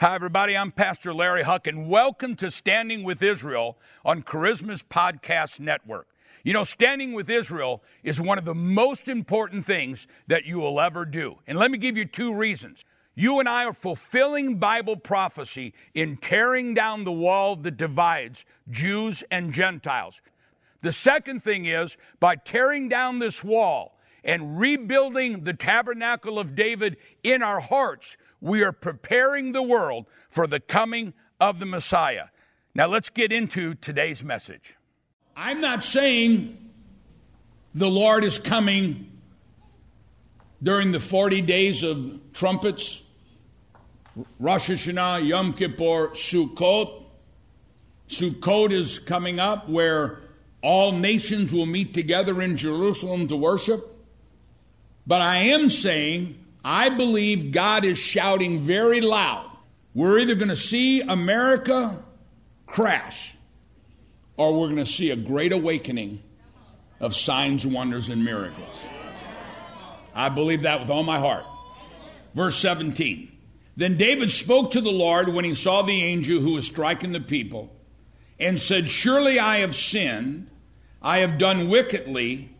Hi, everybody. I'm Pastor Larry Huch, and welcome to Standing with Israel on Charisma's Podcast Network. You know, standing with Israel is one of the most important things that you will ever do. And let me give you two reasons. You and I are fulfilling Bible prophecy in tearing down the wall that divides Jews and Gentiles. The second thing is by tearing down this wall and rebuilding the tabernacle of David in our hearts, we are preparing the world for the coming of the Messiah. Now let's get into today's message. I'm not saying the Lord is coming during the 40 days of trumpets, Rosh Hashanah, Yom Kippur, Sukkot. Sukkot is coming up where all nations will meet together in Jerusalem to worship. But I am saying I believe God is shouting very loud. We're either going to see America crash or we're going to see a great awakening of signs, wonders, and miracles. I believe that with all my heart. Verse 17. Then David spoke to the Lord when he saw the angel who was striking the people and said, Surely I have sinned, I have done wickedly,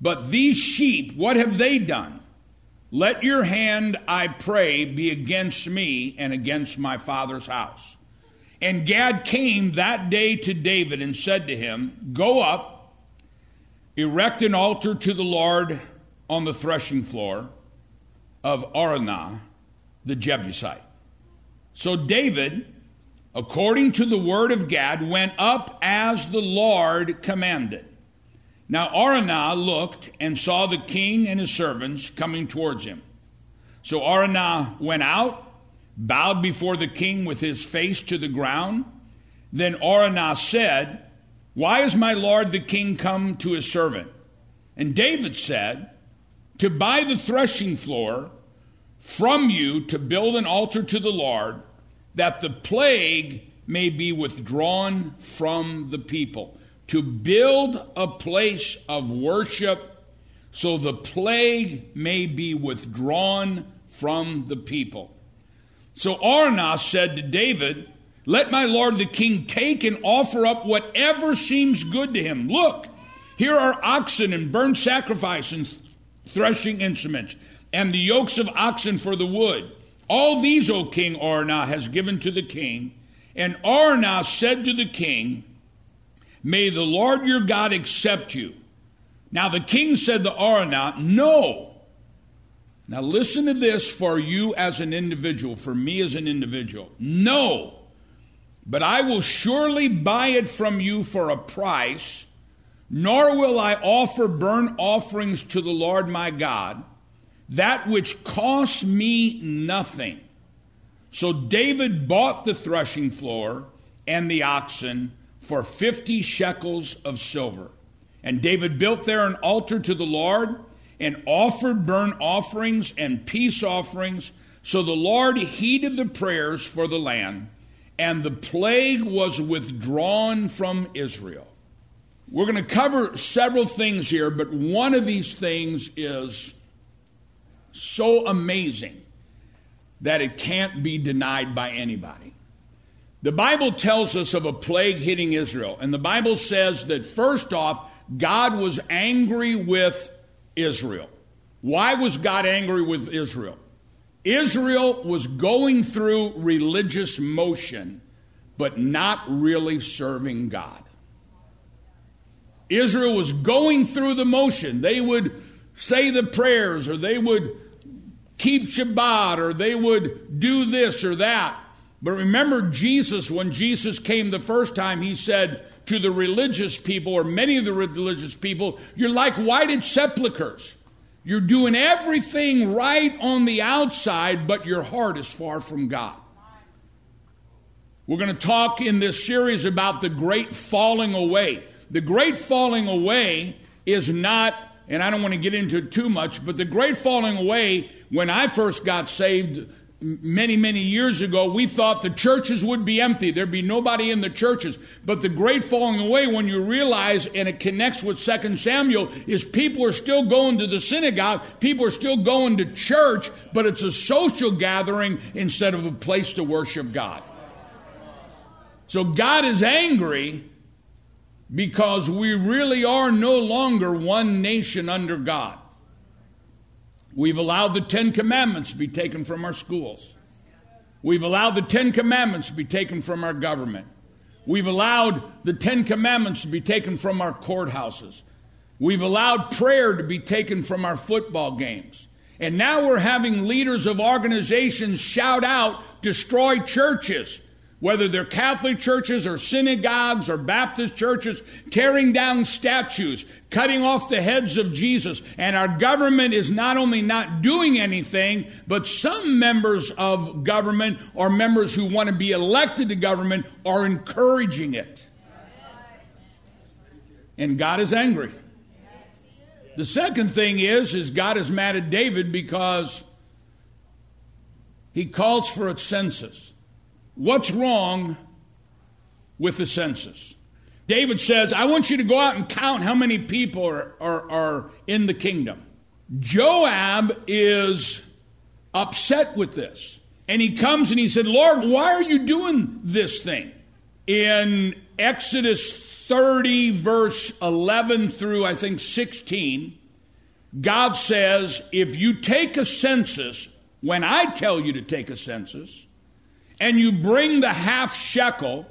but these sheep, what have they done? Let your hand, I pray, be against me and against my father's house. And Gad came that day to David and said to him, Go up, erect an altar to the Lord on the threshing floor of Araunah the Jebusite. So David, according to the word of Gad, went up as the Lord commanded. Now Araunah looked and saw the king and his servants coming towards him. So Araunah went out, bowed before the king with his face to the ground. Then Araunah said, Why is my lord the king come to his servant? And David said, To buy the threshing floor from you to build an altar to the Lord, that the plague may be withdrawn from the people to build a place of worship so the plague may be withdrawn from the people. So Araunah said to David, Let my lord the king take and offer up whatever seems good to him. Look, here are oxen and burnt sacrifice and threshing instruments, and the yokes of oxen for the wood. All these, O king, Araunah has given to the king. And Araunah said to the king, May the Lord your God accept you. Now the king said to Araunah, No. Now listen to this for you as an individual, for me as an individual. No. But I will surely buy it from you for a price, nor will I offer burnt offerings to the Lord my God, that which costs me nothing. So David bought the threshing floor and the oxen for 50 shekels of silver. And David built there an altar to the Lord and offered burnt offerings and peace offerings. So the Lord heeded the prayers for the land, and the plague was withdrawn from Israel. We're going to cover several things here, but one of these things is so amazing that it can't be denied by anybody. The Bible tells us of a plague hitting Israel, and the Bible says that first off, God was angry with Israel. Why was God angry with Israel? Israel was going through religious motion, but not really serving God. Israel was going through the motion. They would say the prayers, or they would keep Shabbat, or they would do this or that, but remember Jesus, when Jesus came the first time, he said to the religious people, or many of the religious people, You're like whited sepulchres. You're doing everything right on the outside, but your heart is far from God. We're going to talk in this series about the great falling away. The great falling away is not, and I don't want to get into it too much, but the great falling away, when I first got saved, many, many years ago, we thought the churches would be empty. There'd be nobody in the churches. But the great falling away, when you realize, and it connects with 2 Samuel, is people are still going to the synagogue, people are still going to church, but it's a social gathering instead of a place to worship God. So God is angry because we really are no longer one nation under God. We've allowed the Ten Commandments to be taken from our schools. We've allowed the Ten Commandments to be taken from our government. We've allowed the Ten Commandments to be taken from our courthouses. We've allowed prayer to be taken from our football games. And now we're having leaders of organizations shout out, destroy churches whether they're Catholic churches or synagogues or Baptist churches, tearing down statues, cutting off the heads of Jesus. And our government is not only not doing anything, but some members of government or members who want to be elected to government are encouraging it. And God is angry. The second thing is, is God is mad at David because he calls for a census. What's wrong with the census? David says, I want you to go out and count how many people are, are, are in the kingdom. Joab is upset with this. And he comes and he said, Lord, why are you doing this thing? In Exodus 30, verse 11 through I think 16, God says, if you take a census, when I tell you to take a census, and you bring the half shekel,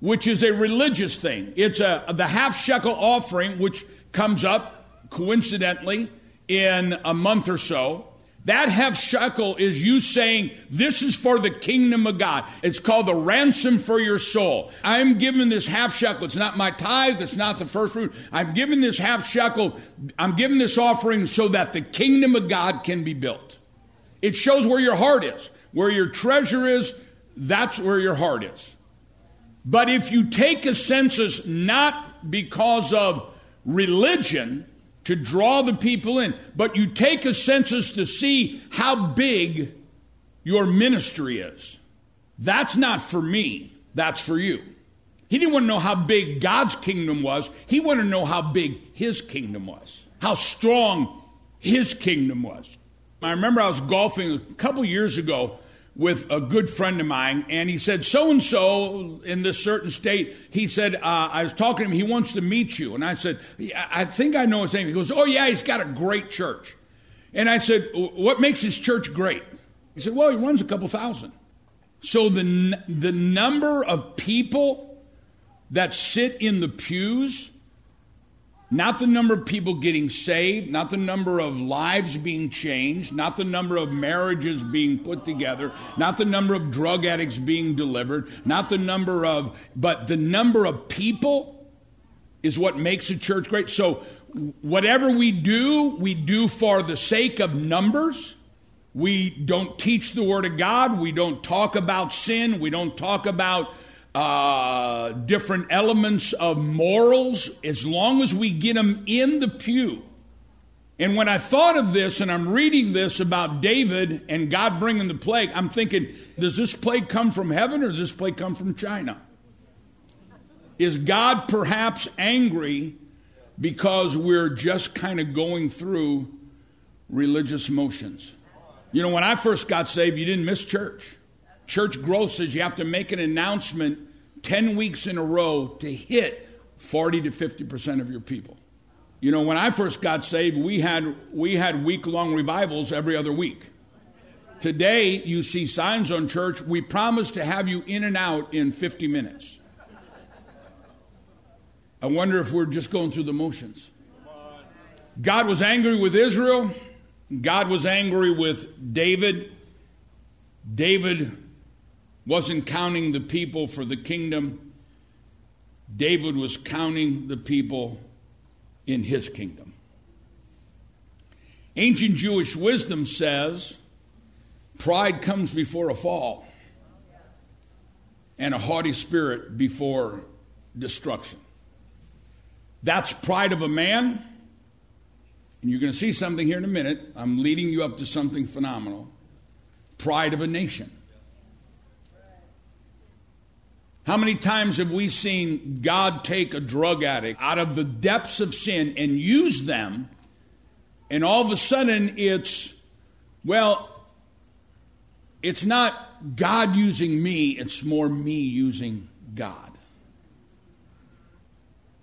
which is a religious thing. It's a the half shekel offering, which comes up coincidentally in a month or so. That half shekel is you saying, This is for the kingdom of God. It's called the ransom for your soul. I'm giving this half shekel. It's not my tithe, it's not the first fruit. I'm giving this half shekel, I'm giving this offering so that the kingdom of God can be built. It shows where your heart is, where your treasure is, that's where your heart is. But if you take a census not because of religion to draw the people in, but you take a census to see how big your ministry is, that's not for me, that's for you. He didn't want to know how big God's kingdom was, he wanted to know how big his kingdom was, how strong his kingdom was. I remember I was golfing a couple years ago with a good friend of mine, and he said, So and so in this certain state, he said, uh, I was talking to him, he wants to meet you. And I said, I think I know his name. He goes, Oh, yeah, he's got a great church. And I said, What makes his church great? He said, Well, he runs a couple thousand. So the, the number of people that sit in the pews not the number of people getting saved, not the number of lives being changed, not the number of marriages being put together, not the number of drug addicts being delivered, not the number of, but the number of people is what makes a church great. So, whatever we do, we do for the sake of numbers. We don't teach the Word of God. We don't talk about sin. We don't talk about uh, different elements of morals, as long as we get them in the pew. And when I thought of this and I'm reading this about David and God bringing the plague, I'm thinking, does this plague come from heaven or does this plague come from China? Is God perhaps angry because we're just kind of going through religious motions? You know, when I first got saved, you didn't miss church. Church growth says you have to make an announcement 10 weeks in a row to hit 40 to 50% of your people. You know, when I first got saved, we had, we had week long revivals every other week. Today, you see signs on church, we promise to have you in and out in 50 minutes. I wonder if we're just going through the motions. God was angry with Israel. God was angry with David. David wasn't counting the people for the kingdom, David was counting the people in his kingdom. Ancient Jewish wisdom says pride comes before a fall, and a haughty spirit before destruction. That's pride of a man. And you're going to see something here in a minute. I'm leading you up to something phenomenal. pride of a nation. How many times have we seen God take a drug addict out of the depths of sin and use them, and all of a sudden it's, well, it's not God using me, it's more me using God.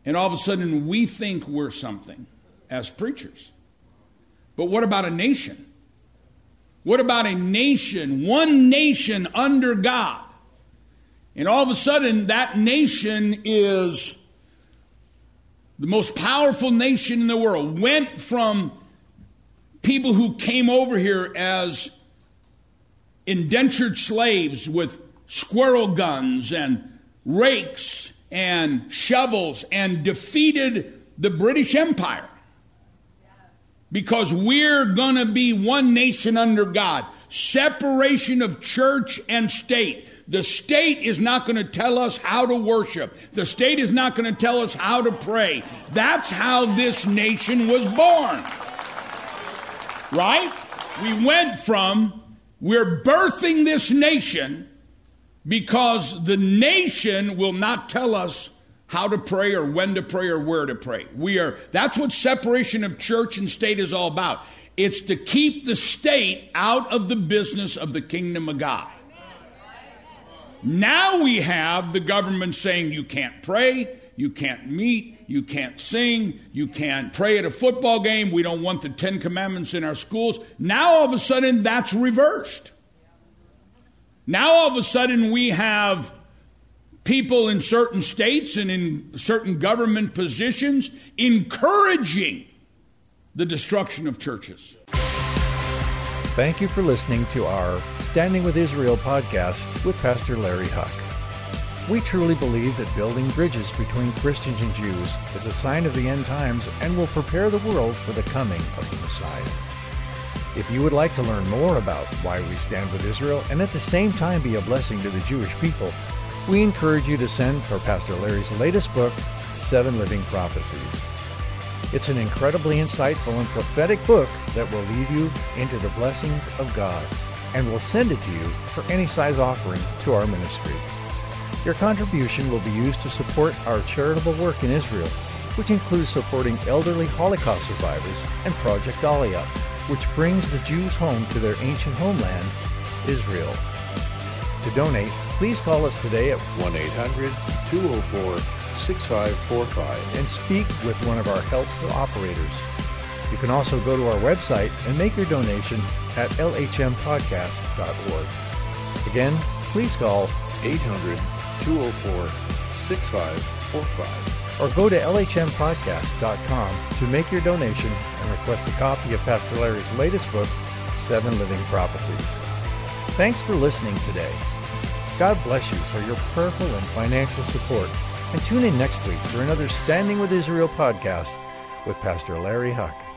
And all of a sudden we think we're something as preachers. But what about a nation? What about a nation, one nation under God? And all of a sudden, that nation is the most powerful nation in the world. Went from people who came over here as indentured slaves with squirrel guns and rakes and shovels and defeated the British Empire. Because we're going to be one nation under God. Separation of church and state. The state is not going to tell us how to worship. The state is not going to tell us how to pray. That's how this nation was born. Right? We went from we're birthing this nation because the nation will not tell us how to pray or when to pray or where to pray. We are that's what separation of church and state is all about. It's to keep the state out of the business of the kingdom of God. Now we have the government saying you can't pray, you can't meet, you can't sing, you can't pray at a football game, we don't want the 10 commandments in our schools. Now all of a sudden that's reversed. Now all of a sudden we have people in certain states and in certain government positions encouraging the destruction of churches. Thank you for listening to our Standing with Israel podcast with Pastor Larry Huch. We truly believe that building bridges between Christians and Jews is a sign of the end times and will prepare the world for the coming of the Messiah. If you would like to learn more about why we stand with Israel and at the same time be a blessing to the Jewish people, we encourage you to send for Pastor Larry's latest book, Seven Living Prophecies. It's an incredibly insightful and prophetic book that will lead you into the blessings of God and we'll send it to you for any size offering to our ministry. Your contribution will be used to support our charitable work in Israel, which includes supporting elderly Holocaust survivors and Project Aliyah, which brings the Jews home to their ancient homeland, Israel. To donate, please call us today at 1 800 204 6545 and speak with one of our helpful operators. You can also go to our website and make your donation at lhmpodcast.org. Again, please call 800 204 6545 or go to lhmpodcast.com to make your donation and request a copy of Pastor Larry's latest book, Seven Living Prophecies. Thanks for listening today. God bless you for your prayerful and financial support and tune in next week for another Standing with Israel podcast with Pastor Larry Huch.